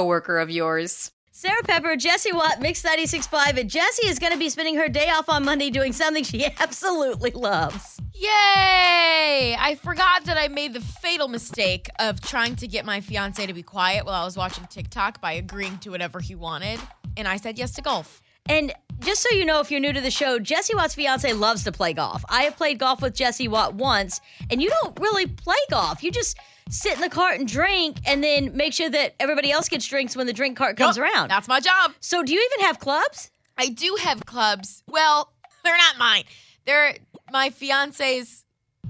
coworker of yours. Sarah Pepper, Jessie Watt, Mix 96.5, and Jessie is going to be spending her day off on Monday doing something she absolutely loves. Yay! I forgot that I made the fatal mistake of trying to get my fiance to be quiet while I was watching TikTok by agreeing to whatever he wanted, and I said yes to golf. And just so you know, if you're new to the show, Jessie Watt's fiance loves to play golf. I have played golf with Jessie Watt once, and you don't really play golf. You just sit in the cart and drink and then make sure that everybody else gets drinks when the drink cart comes around. That's my job. So, do you even have clubs? I do have clubs. Well, they're not mine. They're my fiance's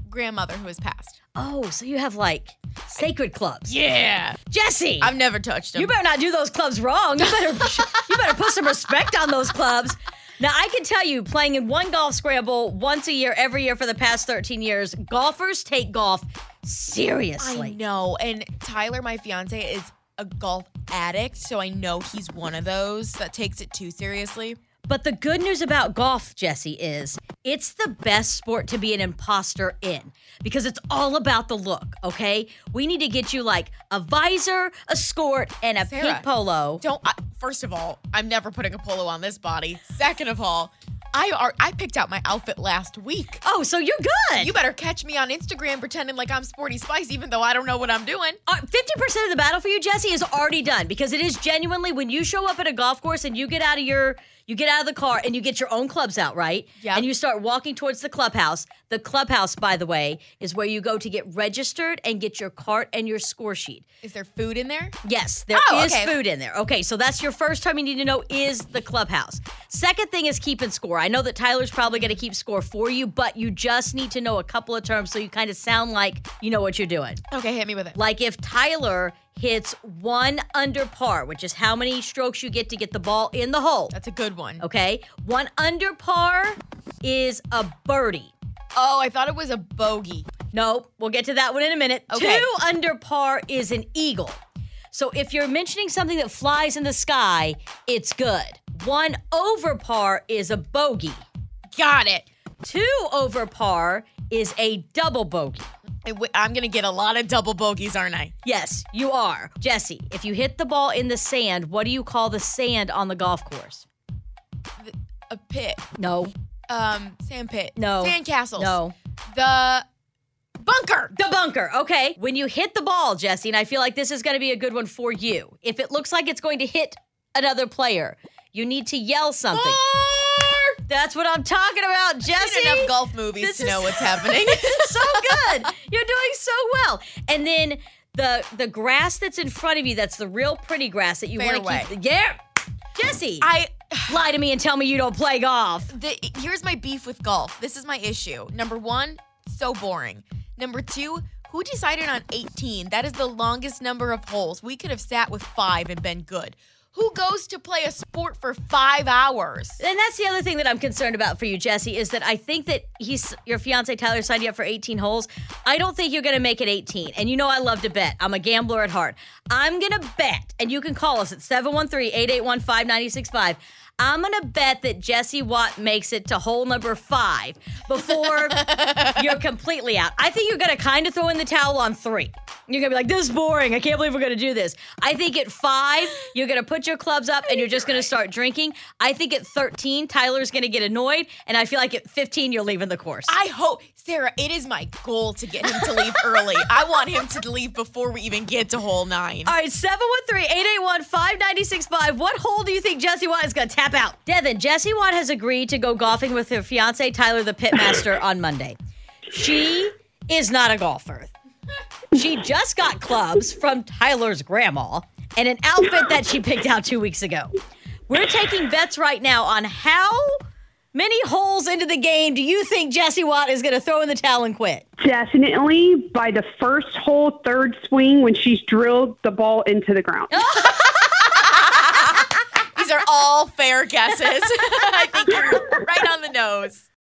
grandmother who has passed. Oh, so you have like sacred clubs. Yeah. Jessie, I've never touched them. you better not do those clubs wrong. You better you better put some respect on those clubs. Now, I can tell you, playing in one golf scramble once a year, every year for the past 13 years, golfers take golf seriously. I know. And Tyler, my fiance, is a golf addict, so I know he's one of those that takes it too seriously. But the good news about golf, Jessie, is it's the best sport to be an imposter in because it's all about the look, okay? We need to get you like a visor, a skirt, and a Sarah, pink polo. Don't. I, first of all, I'm never putting a polo on this body. Second of all, I are I picked out my outfit last week. Oh, so you're good. You better catch me on Instagram pretending like I'm Sporty Spice, even though I don't know what I'm doing. Uh, 50% of the battle for you, Jessie, is already done because it is genuinely when you show up at a golf course and you get out of your you get out of the car and you get your own clubs out, right? Yep. And you start walking towards the clubhouse. The clubhouse, by the way, is where you go to get registered and get your cart and your score sheet. Is there food in there? Yes, there is Oh, okay. food in there. Okay, so that's your first time you need to know is the clubhouse. Second thing is keeping score. I know that Tyler's probably going to keep score for you, but you just need to know a couple of terms so you kind of sound like you know what you're doing. Okay, hit me with it. Like if Tyler hits one under par, which is how many strokes you get to get the ball in the hole. That's a good one. Okay, one under par is a birdie. Oh, I thought it was a bogey. Nope, we'll get to that one in a minute. Okay. Two under par is an eagle. So if you're mentioning something that flies in the sky, it's good. One over par is a bogey. Got it. Two over par is a double bogey. I'm gonna get a lot of double bogeys, aren't I? Yes, you are. Jessie, if you hit the ball in the sand, what do you call the sand on the golf course? A pit. No, Um, sand pit. No. Sand castles. no. The bunker. The bunker. Okay. When you hit the ball, Jessie, and I feel like this is going to be a good one for you. If it looks like it's going to hit another player, you need to yell something. That's what I'm talking about, Jessie. seen enough golf movies This to know what's happening. so good. You're doing so well. And then the the grass that's in front of you, that's the real pretty grass that you want to keep. Yeah. Jessie, I lie to me and tell me you don't play golf. the here's my beef with golf. This is my issue. Number one, so boring. Number two, who decided on 18? That is the longest number of holes. We could have sat with five and been good. Who goes to play a sport for five hours? And that's the other thing that I'm concerned about for you, Jessie, is that I think that he's your fiance Tyler signed you up for 18 holes. I don't think you're to make it 18. And you know I love to bet. I'm a gambler at heart. I'm to bet, and you can call us at 713-881-5965. I'm going to bet that Jessie Watt makes it to hole number 5 before you're completely out. I think you're going to kind of throw in the towel on 3. You're going to be like, this is boring. I can't believe we're going to do this. I think at 5, you're going to put your clubs up and you're just going to start drinking. I think at 13, Tyler's going to get annoyed. And I feel like at 15, you're leaving the course. I hope, Sarah, it is my goal to get him to leave early. I want him to leave before we even get to hole nine. All right, 713-881-5965. What hole do you think Jessie Watt is going to tap out? Devin, Jessie Watt has agreed to go golfing with her fiance, Tyler the Pitmaster, on Monday. She is not a golfer. She just got clubs from Tyler's grandma and an outfit that she picked out two weeks ago. We're taking bets right now on how many holes into the game do you think Jessie Watt is going to throw in the towel and quit? Definitely by the first hole, third swing, when she's drilled the ball into the ground. These are all fair guesses. I think you're right on the nose.